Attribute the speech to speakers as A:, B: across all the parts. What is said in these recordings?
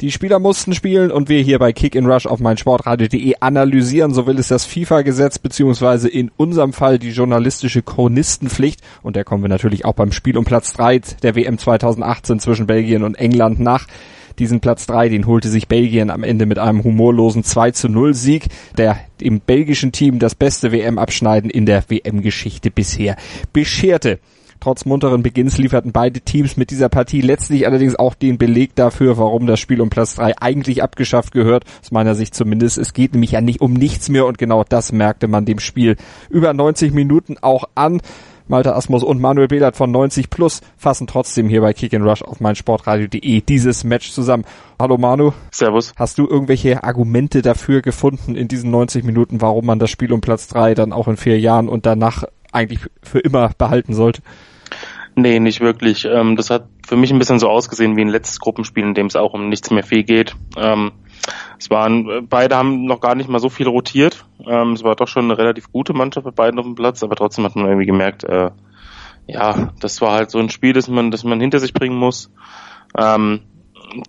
A: Die Spieler mussten spielen und wir hier bei Kick in Rush auf meinsportradio.de analysieren, so will es das FIFA-Gesetz beziehungsweise in unserem Fall die journalistische Chronistenpflicht und der kommen wir natürlich auch beim Spiel um Platz 3 der WM 2018 zwischen Belgien und England nach. Diesen Platz 3, den holte sich Belgien am Ende mit einem humorlosen 2 zu 0 Sieg, der im belgischen Team das beste WM-Abschneiden in der WM-Geschichte bisher bescherte. Trotz munteren Beginns lieferten beide Teams mit dieser Partie letztlich allerdings auch den Beleg dafür, warum das Spiel um Platz 3 eigentlich abgeschafft gehört. Aus meiner Sicht zumindest. Es geht nämlich ja nicht um nichts mehr und genau das merkte man dem Spiel über 90 Minuten auch an. Malte Asmus und Manuel Behlert von 90 Plus fassen trotzdem hier bei Kick and Rush auf meinsportradio.de dieses Match zusammen. Hallo Manu.
B: Servus.
A: Hast du irgendwelche Argumente dafür gefunden in diesen 90 Minuten, warum man das Spiel um Platz 3 dann auch in vier Jahren und danach eigentlich für immer behalten sollte?
B: Nee, nicht wirklich. Ähm, das hat für mich ein bisschen so ausgesehen wie ein letztes Gruppenspiel, in dem es auch um nichts mehr viel geht. Ähm, es waren, beide haben noch gar nicht mal so viel rotiert. Ähm, es war doch schon eine relativ gute Mannschaft bei beiden auf dem Platz, aber trotzdem hat man irgendwie gemerkt, äh, ja, das war halt so ein Spiel, das man, das man hinter sich bringen muss. Ähm,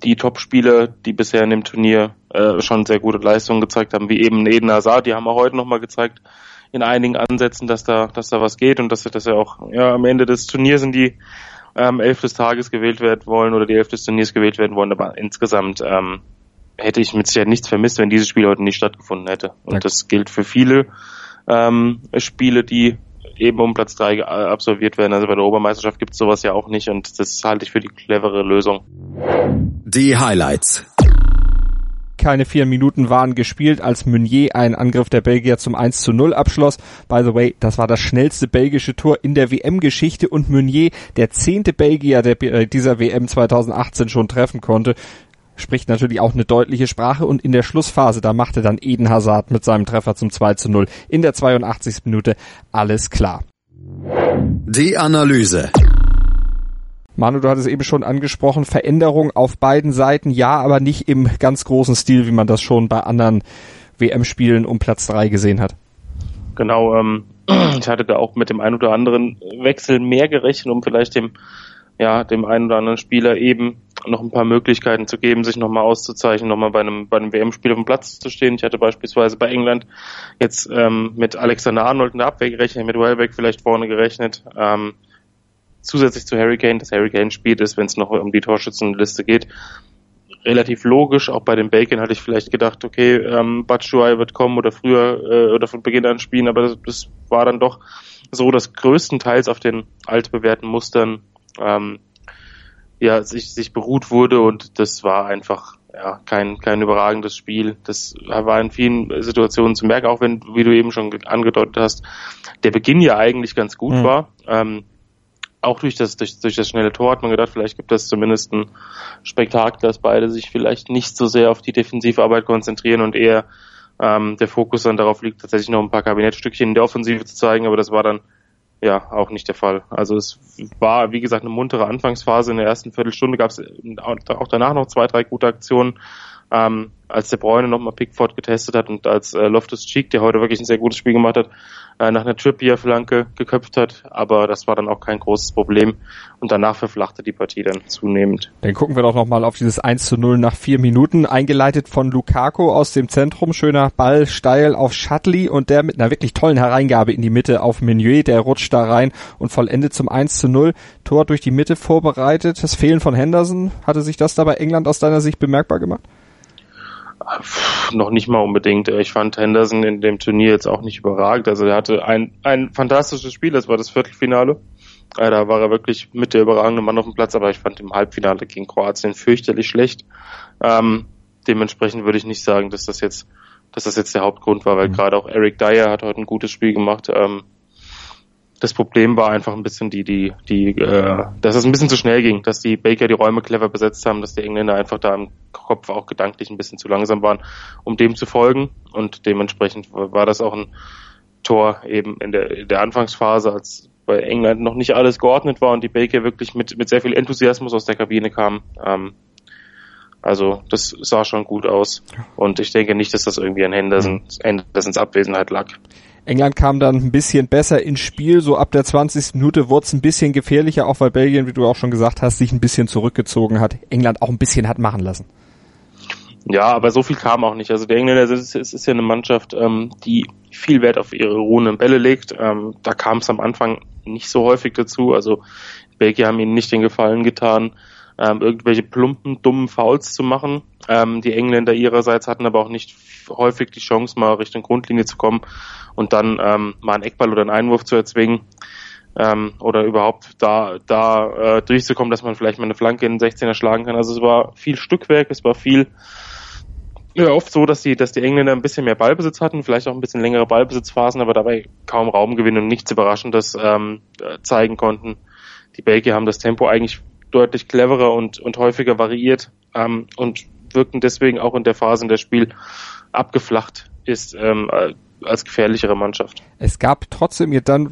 B: die Top-Spieler, die bisher in dem Turnier äh, schon sehr gute Leistungen gezeigt haben, wie eben Eden Hazard, die haben auch heute nochmal gezeigt, in einigen Ansätzen, dass da, dass da was geht und dass, dass er auch ja, am Ende des Turniers in die ähm, Elf des Tages gewählt werden wollen oder die Elf des Turniers gewählt werden wollen. Aber insgesamt ähm, hätte ich mit Sicherheit nichts vermisst, wenn dieses Spiel heute nicht stattgefunden hätte. Und Danke. das gilt für viele ähm, Spiele, die eben um Platz drei absolviert werden. Also bei der Obermeisterschaft gibt es sowas ja auch nicht und das halte ich für die clevere Lösung.
C: Die Highlights
A: keine vier Minuten waren gespielt, als Meunier einen Angriff der Belgier zum 1 zu 0 abschloss. By the way, das war das schnellste belgische Tor in der WM-Geschichte und Meunier, der zehnte Belgier, der äh, dieser WM 2018 schon treffen konnte, spricht natürlich auch eine deutliche Sprache und in der Schlussphase, da machte dann Eden Hazard mit seinem Treffer zum 2 zu 0 in der 82. Minute alles klar.
C: Die Analyse.
A: Manu, du hattest eben schon angesprochen, Veränderung auf beiden Seiten, ja, aber nicht im ganz großen Stil, wie man das schon bei anderen WM-Spielen um Platz drei gesehen hat.
B: Genau, ähm, ich hatte da auch mit dem einen oder anderen Wechsel mehr gerechnet, um vielleicht dem, ja, dem einen oder anderen Spieler eben noch ein paar Möglichkeiten zu geben, sich nochmal auszuzeichnen, nochmal bei einem, bei einem WM-Spiel auf dem Platz zu stehen. Ich hatte beispielsweise bei England jetzt ähm, mit Alexander Arnold in der Abwehr gerechnet, mit Welbeck vielleicht vorne gerechnet. Ähm, zusätzlich zu Harry Kane, das Harry Kane spielt, ist, wenn es noch um die Torschützenliste geht, relativ logisch. Auch bei den Bacon hatte ich vielleicht gedacht, okay, ähm, Batshuayi wird kommen oder früher äh, oder von Beginn an spielen, aber das, das war dann doch so, dass größtenteils auf den altbewährten Mustern ähm, ja sich sich beruht wurde und das war einfach ja kein kein überragendes Spiel. Das war in vielen Situationen zu merken, auch wenn wie du eben schon angedeutet hast, der Beginn ja eigentlich ganz gut mhm. war. Ähm, auch durch das, durch, durch das schnelle Tor hat man gedacht, vielleicht gibt es zumindest ein Spektakel, dass beide sich vielleicht nicht so sehr auf die Defensivarbeit konzentrieren und eher ähm, der Fokus dann darauf liegt, tatsächlich noch ein paar Kabinettstückchen in der Offensive zu zeigen, aber das war dann ja auch nicht der Fall. Also es war, wie gesagt, eine muntere Anfangsphase. In der ersten Viertelstunde gab es auch danach noch zwei, drei gute Aktionen ähm, als der Bräune nochmal Pickford getestet hat und als äh, Loftus Cheek, der heute wirklich ein sehr gutes Spiel gemacht hat, äh, nach einer Trippier-Flanke geköpft hat, aber das war dann auch kein großes Problem. Und danach verflachte die Partie dann zunehmend.
A: Dann gucken wir doch nochmal auf dieses 1 zu 0 nach vier Minuten, eingeleitet von Lukaku aus dem Zentrum, schöner Ball steil auf Shutley und der mit einer wirklich tollen Hereingabe in die Mitte auf Meunier, der rutscht da rein und vollendet zum 1 zu 0, Tor durch die Mitte vorbereitet, das Fehlen von Henderson, hatte sich das da bei England aus deiner Sicht bemerkbar gemacht?
B: Noch nicht mal unbedingt. Ich fand Henderson in dem Turnier jetzt auch nicht überragend. Also er hatte ein, ein fantastisches Spiel, das war das Viertelfinale. Da war er wirklich mit der überragende Mann auf dem Platz, aber ich fand im Halbfinale gegen Kroatien fürchterlich schlecht. Ähm, dementsprechend würde ich nicht sagen, dass das jetzt, dass das jetzt der Hauptgrund war, weil mhm. gerade auch Eric Dyer hat heute ein gutes Spiel gemacht. Ähm, das Problem war einfach ein bisschen die, die, die, äh, dass es ein bisschen zu schnell ging, dass die Baker die Räume clever besetzt haben, dass die Engländer einfach da im Kopf auch gedanklich ein bisschen zu langsam waren, um dem zu folgen. Und dementsprechend war das auch ein Tor eben in der, in der Anfangsphase, als bei England noch nicht alles geordnet war und die Baker wirklich mit, mit sehr viel Enthusiasmus aus der Kabine kam. Ähm, also das sah schon gut aus. Und ich denke nicht, dass das irgendwie an Henderson, Hendersons Abwesenheit lag.
A: England kam dann ein bisschen besser ins Spiel. So ab der 20. Minute wurde es ein bisschen gefährlicher, auch weil Belgien, wie du auch schon gesagt hast, sich ein bisschen zurückgezogen hat. England auch ein bisschen hat machen lassen.
B: Ja, aber so viel kam auch nicht. Also der Engländer ist, ist, ist ja eine Mannschaft, ähm, die viel Wert auf ihre ruhenden Bälle legt. Ähm, da kam es am Anfang nicht so häufig dazu. Also Belgier haben ihnen nicht den Gefallen getan, ähm, irgendwelche plumpen, dummen Fouls zu machen. Ähm, die Engländer ihrerseits hatten aber auch nicht häufig die Chance, mal Richtung Grundlinie zu kommen und dann ähm, mal einen Eckball oder einen Einwurf zu erzwingen ähm, oder überhaupt da, da äh, durchzukommen, dass man vielleicht mal eine Flanke in den 16er schlagen kann. Also es war viel Stückwerk, es war viel ja, oft so, dass die, dass die Engländer ein bisschen mehr Ballbesitz hatten, vielleicht auch ein bisschen längere Ballbesitzphasen, aber dabei kaum Raumgewinn und nichts Überraschendes ähm, zeigen konnten. Die Belgier haben das Tempo eigentlich deutlich cleverer und, und häufiger variiert ähm, und wirkten deswegen auch in der Phase, in der Spiel abgeflacht ist, ähm, als gefährlichere Mannschaft.
A: Es gab trotzdem jetzt dann,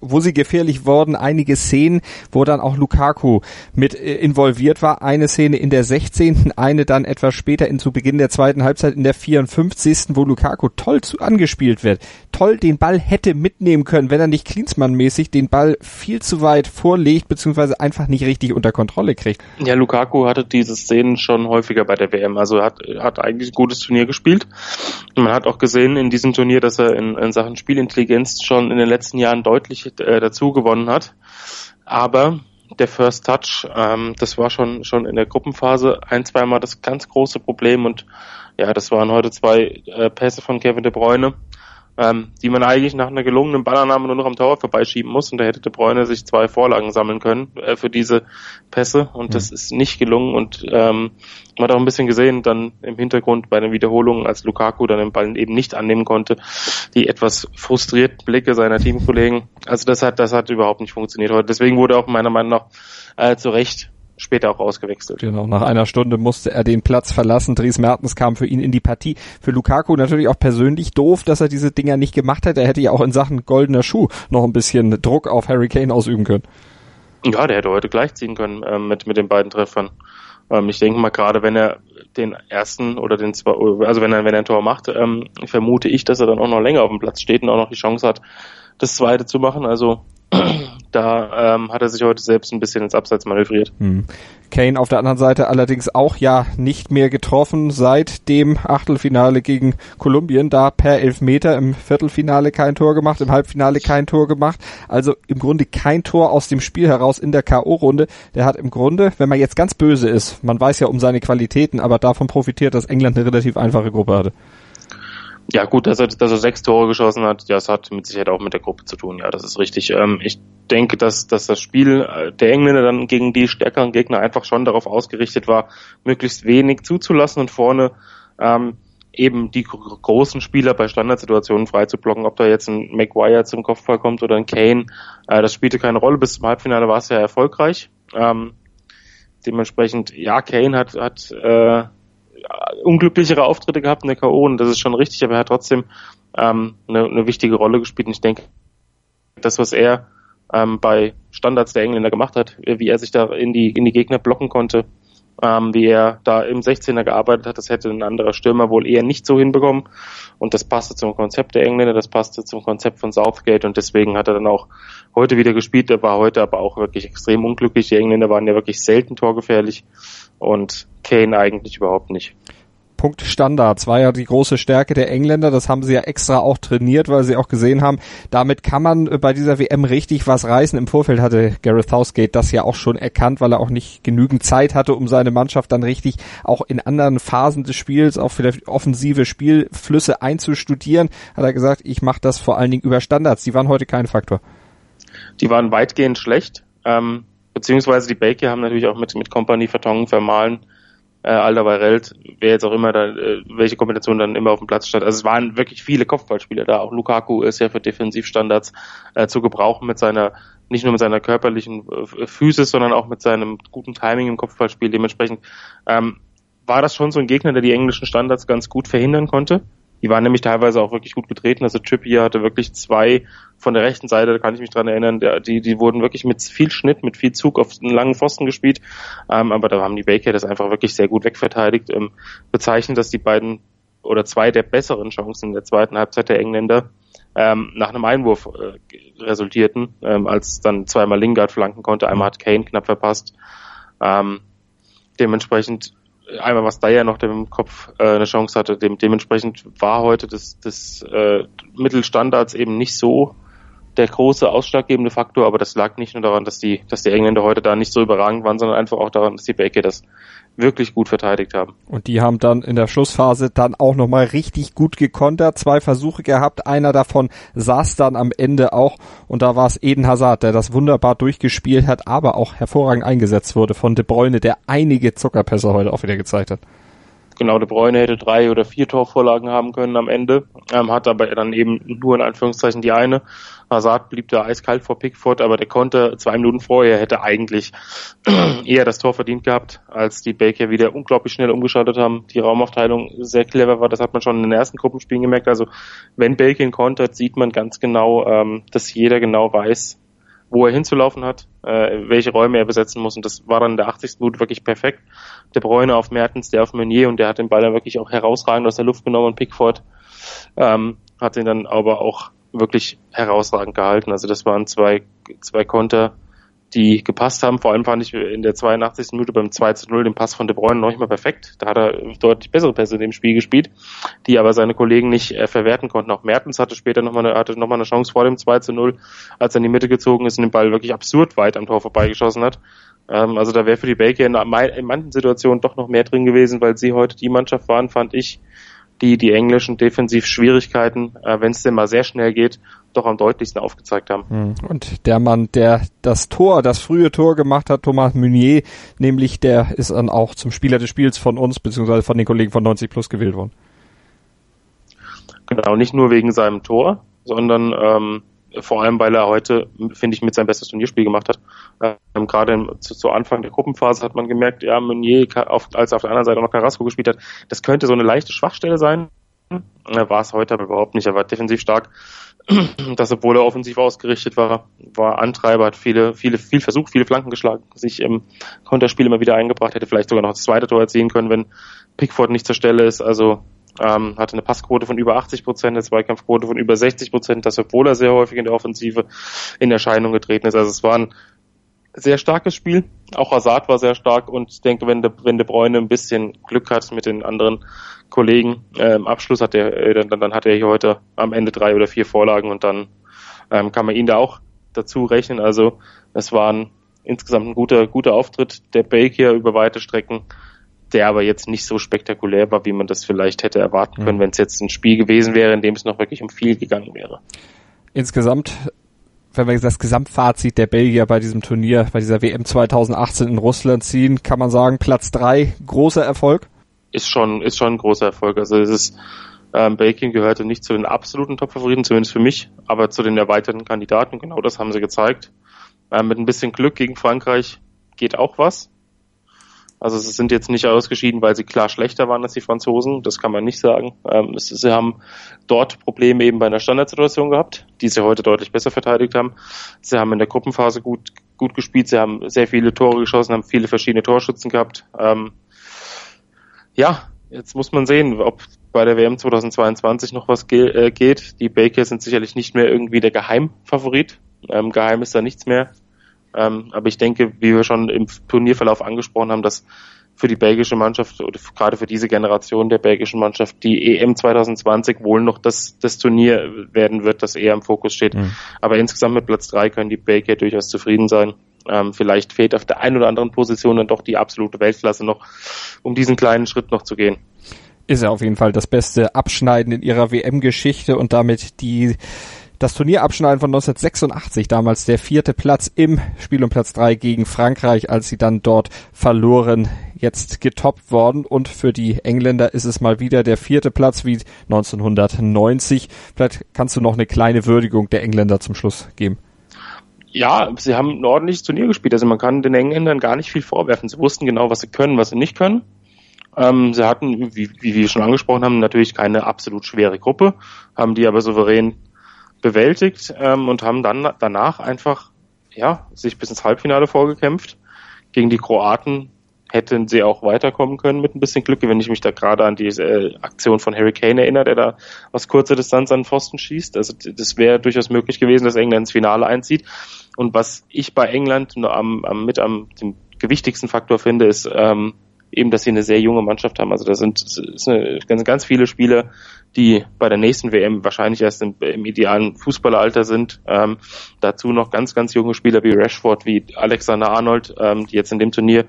A: wo sie gefährlich wurden, einige Szenen, wo dann auch Lukaku mit äh, involviert war. Eine Szene in der 16., eine dann etwas später in zu Beginn der zweiten Halbzeit in der 54., wo Lukaku toll zu, angespielt wird. Toll den Ball hätte mitnehmen können, wenn er nicht Klinsmann-mäßig den Ball viel zu weit vorlegt, beziehungsweise einfach nicht richtig unter Kontrolle kriegt.
B: Ja, Lukaku hatte diese Szenen schon häufiger bei der WM. Also hat, hat eigentlich ein gutes Turnier gespielt. Man hat auch gesehen in diesem Turnier, dass er in, in Sachen Spielintelligenz schon in den letzten Jahren deutlich äh, dazu gewonnen hat. Aber der First Touch, ähm, das war schon schon in der Gruppenphase ein, zweimal das ganz große Problem und ja, das waren heute zwei äh, Pässe von Kevin De Bruyne, ähm, die man eigentlich nach einer gelungenen Ballannahme nur noch am Tower vorbeischieben muss. Und da hätte De Bruyne sich zwei Vorlagen sammeln können äh, für diese Pässe. Und mhm. das ist nicht gelungen. Und ähm, man hat auch ein bisschen gesehen, dann im Hintergrund bei den Wiederholungen, als Lukaku dann den Ball eben nicht annehmen konnte, die etwas frustrierten Blicke seiner Teamkollegen. Also das hat, das hat überhaupt nicht funktioniert heute. Deswegen wurde auch meiner Meinung nach äh, zu Recht später auch ausgewechselt.
A: Genau, nach einer Stunde musste er den Platz verlassen. Dries Mertens kam für ihn in die Partie. Für Lukaku natürlich auch persönlich doof, dass er diese Dinger nicht gemacht hat. Er hätte ja auch in Sachen goldener Schuh noch ein bisschen Druck auf Harry Kane ausüben können.
B: Ja, der hätte heute gleichziehen können äh, mit, mit den beiden Treffern. Ähm, ich denke mal, gerade wenn er den ersten oder den zwei, also wenn er, wenn er ein Tor macht, ähm, vermute ich, dass er dann auch noch länger auf dem Platz steht und auch noch die Chance hat, das zweite zu machen. Also da ähm, hat er sich heute selbst ein bisschen ins Abseits manövriert. Hm.
A: Kane auf der anderen Seite allerdings auch ja nicht mehr getroffen seit dem Achtelfinale gegen Kolumbien. Da per Elfmeter im Viertelfinale kein Tor gemacht, im Halbfinale kein Tor gemacht. Also im Grunde kein Tor aus dem Spiel heraus in der K.O.-Runde. Der hat im Grunde, wenn man jetzt ganz böse ist, man weiß ja um seine Qualitäten, aber davon profitiert, dass England eine relativ einfache Gruppe hatte.
B: Ja, gut, dass er, dass er sechs Tore geschossen hat, das hat mit Sicherheit auch mit der Gruppe zu tun. Ja, das ist richtig. Ähm, ich denke, dass, dass das Spiel äh, der Engländer dann gegen die stärkeren Gegner einfach schon darauf ausgerichtet war, möglichst wenig zuzulassen und vorne ähm, eben die großen Spieler bei Standardsituationen frei zu blocken, ob da jetzt ein Maguire zum Kopfball kommt oder ein Kane, äh, das spielte keine Rolle. Bis zum Halbfinale war es ja erfolgreich. Ähm, dementsprechend, ja, Kane hat, hat äh, unglücklichere Auftritte gehabt in der K.O. und das ist schon richtig, aber er hat trotzdem ähm, eine, eine wichtige Rolle gespielt und ich denke, das, was er ähm, bei Standards der Engländer gemacht hat, wie er sich da in die, in die Gegner blocken konnte, ähm, wie er da im 16er gearbeitet hat, das hätte ein anderer Stürmer wohl eher nicht so hinbekommen. Und das passte zum Konzept der Engländer, das passte zum Konzept von Southgate und deswegen hat er dann auch heute wieder gespielt. Er war heute aber auch wirklich extrem unglücklich. Die Engländer waren ja wirklich selten torgefährlich und Kane eigentlich überhaupt nicht.
A: Punkt Standards war ja die große Stärke der Engländer. Das haben sie ja extra auch trainiert, weil sie auch gesehen haben, damit kann man äh, bei dieser WM richtig was reißen. Im Vorfeld hatte Gareth Southgate das ja auch schon erkannt, weil er auch nicht genügend Zeit hatte, um seine Mannschaft dann richtig auch in anderen Phasen des Spiels, auch für offensive Spielflüsse einzustudieren. Hat er gesagt, ich mache das vor allen Dingen über Standards. Die waren heute kein Faktor.
B: Die waren weitgehend schlecht. Ähm, beziehungsweise die Baker haben natürlich auch mit, mit Company Vertongen vermahlen äh, Alderweireld, wer jetzt auch immer da, äh, welche Kombination dann immer auf dem Platz stand. Also es waren wirklich viele Kopfballspieler da. Auch Lukaku ist ja für Defensivstandards äh, zu gebrauchen mit seiner, nicht nur mit seiner körperlichen äh, Physis, sondern auch mit seinem guten Timing im Kopfballspiel. Dementsprechend ähm, war das schon so ein Gegner, der die englischen Standards ganz gut verhindern konnte. Die waren nämlich teilweise auch wirklich gut getreten. Also Trippier hatte wirklich zwei von der rechten Seite, da kann ich mich dran erinnern, der, die, die wurden wirklich mit viel Schnitt, mit viel Zug auf einen langen Pfosten gespielt. Ähm, aber da haben die Baker das einfach wirklich sehr gut wegverteidigt. Ähm, bezeichnet, dass die beiden oder zwei der besseren Chancen in der zweiten Halbzeit der Engländer ähm, nach einem Einwurf äh, resultierten, ähm, als dann zweimal Lingard flanken konnte. Einmal hat Kane knapp verpasst. Ähm, dementsprechend einmal was ja noch im Kopf äh, eine Chance hatte. Dem, dementsprechend war heute das, das äh, Mittelstandards eben nicht so der große ausschlaggebende Faktor, aber das lag nicht nur daran, dass die, dass die Engländer heute da nicht so überragend waren, sondern einfach auch daran, dass die Baker das wirklich gut verteidigt haben.
A: Und die haben dann in der Schlussphase dann auch nochmal richtig gut gekontert, zwei Versuche gehabt, einer davon saß dann am Ende auch und da war es Eden Hazard, der das wunderbar durchgespielt hat, aber auch hervorragend eingesetzt wurde von De Bruyne, der einige Zuckerpässe heute auch wieder gezeigt hat.
B: Genau, De Bruyne hätte drei oder vier Torvorlagen haben können am Ende, ähm, hat aber dann eben nur in Anführungszeichen die eine Hazard blieb da eiskalt vor Pickford, aber der konnte zwei Minuten vorher hätte eigentlich eher das Tor verdient gehabt, als die Baker wieder unglaublich schnell umgeschaltet haben. Die Raumaufteilung sehr clever war, das hat man schon in den ersten Gruppenspielen gemerkt. Also wenn Belgien kontert, sieht man ganz genau, ähm, dass jeder genau weiß, wo er hinzulaufen hat, äh, welche Räume er besetzen muss. Und das war dann in der 80. Minute wirklich perfekt. Der Bräune auf Mertens, der auf Meunier und der hat den Ball dann wirklich auch herausragend aus der Luft genommen und Pickford ähm, hat ihn dann aber auch wirklich herausragend gehalten. Also das waren zwei, zwei Konter, die gepasst haben. Vor allem fand ich in der 82. Minute beim 2 zu 0 den Pass von De Bruyne noch nicht mal perfekt. Da hat er deutlich bessere Pässe in dem Spiel gespielt, die aber seine Kollegen nicht äh, verwerten konnten. Auch Mertens hatte später nochmal eine, hatte noch mal eine Chance vor dem 2 zu 0, als er in die Mitte gezogen ist und den Ball wirklich absurd weit am Tor vorbeigeschossen hat. Ähm, also da wäre für die Baker in, in manchen Situationen doch noch mehr drin gewesen, weil sie heute die Mannschaft waren, fand ich, die die englischen Defensivschwierigkeiten, äh, wenn es denn mal sehr schnell geht, doch am deutlichsten aufgezeigt haben.
A: Hm. Und der Mann, der das Tor, das frühe Tor gemacht hat, Thomas Meunier, nämlich der ist dann auch zum Spieler des Spiels von uns, beziehungsweise von den Kollegen von 90 Plus gewählt worden.
B: Genau, nicht nur wegen seinem Tor, sondern ähm, vor allem, weil er heute, finde ich, mit sein bestes Turnierspiel gemacht hat. Ähm, Gerade zu, zu, Anfang der Gruppenphase hat man gemerkt, ja, Meunier, auf, als er auf der anderen Seite noch Carrasco gespielt hat, das könnte so eine leichte Schwachstelle sein. Er war es heute aber überhaupt nicht. Er war defensiv stark. Das, obwohl er offensiv ausgerichtet war, war Antreiber, hat viele, viele, viel versucht, viele Flanken geschlagen, sich im Konterspiel immer wieder eingebracht, hätte vielleicht sogar noch das zweite Tor erzielen können, wenn Pickford nicht zur Stelle ist. Also ähm, hatte eine Passquote von über 80 Prozent, eine Zweikampfquote von über 60 Prozent, das obwohl er sehr häufig in der Offensive in Erscheinung getreten ist. Also es war ein sehr starkes Spiel. Auch Hazard war sehr stark und ich denke, wenn De, wenn De Bruyne ein bisschen Glück hat mit den anderen Kollegen äh, im Abschluss, hat er, äh, dann, dann hat er hier heute am Ende drei oder vier Vorlagen und dann ähm, kann man ihn da auch dazu rechnen. Also es war ein, insgesamt ein guter, guter Auftritt der Belgier über weite Strecken der aber jetzt nicht so spektakulär war, wie man das vielleicht hätte erwarten können, mhm. wenn es jetzt ein Spiel gewesen wäre, in dem es noch wirklich um viel gegangen wäre.
A: Insgesamt, wenn wir das Gesamtfazit der Belgier bei diesem Turnier, bei dieser WM 2018 in Russland ziehen, kann man sagen, Platz drei, großer Erfolg?
B: Ist schon, ist schon ein großer Erfolg. Also es ist, ähm, Belgien gehörte nicht zu den absoluten Top-Favoriten, zumindest für mich, aber zu den erweiterten Kandidaten. Genau das haben sie gezeigt. Ähm, mit ein bisschen Glück gegen Frankreich geht auch was. Also sie sind jetzt nicht ausgeschieden, weil sie klar schlechter waren als die Franzosen. Das kann man nicht sagen. Ähm, sie haben dort Probleme eben bei einer Standardsituation gehabt, die sie heute deutlich besser verteidigt haben. Sie haben in der Gruppenphase gut, gut gespielt. Sie haben sehr viele Tore geschossen, haben viele verschiedene Torschützen gehabt. Ähm, ja, jetzt muss man sehen, ob bei der WM 2022 noch was ge äh, geht. Die Bakers sind sicherlich nicht mehr irgendwie der Geheimfavorit. Ähm, geheim ist da nichts mehr. Ähm, aber ich denke, wie wir schon im Turnierverlauf angesprochen haben, dass für die belgische Mannschaft oder gerade für diese Generation der belgischen Mannschaft die EM 2020 wohl noch das, das Turnier werden wird, das eher im Fokus steht. Mhm. Aber insgesamt mit Platz drei können die Belgier durchaus zufrieden sein. Ähm, vielleicht fehlt auf der einen oder anderen Position dann doch die absolute Weltklasse noch, um diesen kleinen Schritt noch zu gehen.
A: Ist ja auf jeden Fall das beste Abschneiden in ihrer WM-Geschichte und damit die das Turnierabschneiden von 1986, damals der vierte Platz im Spiel um Platz drei gegen Frankreich, als sie dann dort verloren, jetzt getoppt worden. Und für die Engländer ist es mal wieder der vierte Platz wie 1990. Vielleicht kannst du noch eine kleine Würdigung der Engländer zum Schluss geben.
B: Ja, sie haben ein ordentliches Turnier gespielt. Also man kann den Engländern gar nicht viel vorwerfen. Sie wussten genau, was sie können, was sie nicht können. Ähm, sie hatten, wie, wie wir schon angesprochen haben, natürlich keine absolut schwere Gruppe, haben die aber souverän bewältigt ähm, und haben dann danach einfach ja sich bis ins Halbfinale vorgekämpft. Gegen die Kroaten hätten sie auch weiterkommen können mit ein bisschen Glück, wenn ich mich da gerade an die äh, Aktion von Harry Kane erinnere, der da aus kurzer Distanz an den Pfosten schießt. Also das wäre durchaus möglich gewesen, dass England ins Finale einzieht. Und was ich bei England nur am, am mit am dem gewichtigsten Faktor finde, ist, ähm, eben, dass sie eine sehr junge Mannschaft haben. Also da sind, sind eine, ganz, ganz viele Spieler, die bei der nächsten WM wahrscheinlich erst im, im idealen Fußballeralter sind. Ähm, dazu noch ganz, ganz junge Spieler wie Rashford, wie Alexander Arnold, ähm, die jetzt in dem Turnier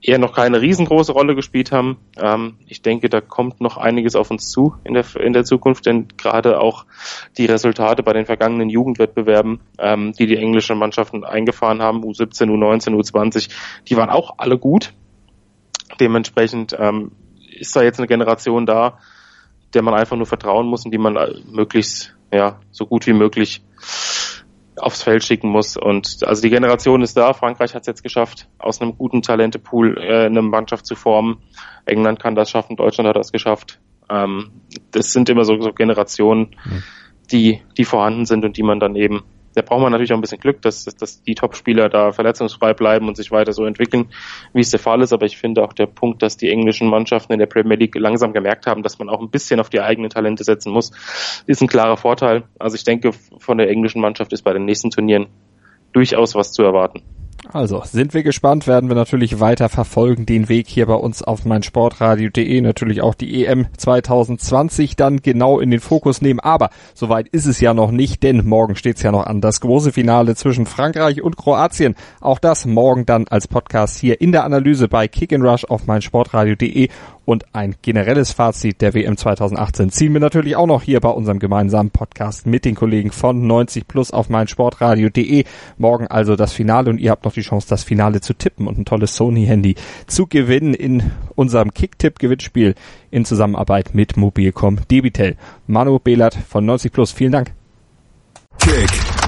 B: eher noch keine riesengroße Rolle gespielt haben. Ähm, ich denke, da kommt noch einiges auf uns zu in der, in der Zukunft, denn gerade auch die Resultate bei den vergangenen Jugendwettbewerben, ähm, die die englischen Mannschaften eingefahren haben, U17, U19, U20, die waren auch alle gut. Dementsprechend ähm, ist da jetzt eine Generation da, der man einfach nur vertrauen muss und die man äh, möglichst ja so gut wie möglich aufs Feld schicken muss. Und also die Generation ist da. Frankreich hat es jetzt geschafft, aus einem guten Talentepool äh, eine Mannschaft zu formen. England kann das schaffen, Deutschland hat das geschafft. Ähm, das sind immer so, so Generationen, mhm. die, die vorhanden sind und die man dann eben da braucht man natürlich auch ein bisschen Glück, dass, dass, dass die Top-Spieler da verletzungsfrei bleiben und sich weiter so entwickeln, wie es der Fall ist. Aber ich finde auch der Punkt, dass die englischen Mannschaften in der Premier League langsam gemerkt haben, dass man auch ein bisschen auf die eigenen Talente setzen muss, ist ein klarer Vorteil. Also ich denke, von der englischen Mannschaft ist bei den nächsten Turnieren durchaus was zu erwarten.
A: Also, sind wir gespannt, werden wir natürlich weiter verfolgen, den Weg hier bei uns auf meinsportradio.de, natürlich auch die EM 2020 dann genau in den Fokus nehmen, aber soweit ist es ja noch nicht, denn morgen steht's ja noch an, das große Finale zwischen Frankreich und Kroatien. Auch das morgen dann als Podcast hier in der Analyse bei Kick and Rush auf meinsportradio.de und ein generelles Fazit der WM 2018 ziehen wir natürlich auch noch hier bei unserem gemeinsamen Podcast mit den Kollegen von 90 Plus auf meinsportradio.de. Morgen also das Finale und ihr habt noch die Chance, das Finale zu tippen und ein tolles Sony-Handy zu gewinnen in unserem Kick-Tipp-Gewinnspiel in Zusammenarbeit mit Mobilcom Debitel. Manu Behlert von 90 Plus, vielen Dank.
C: Kick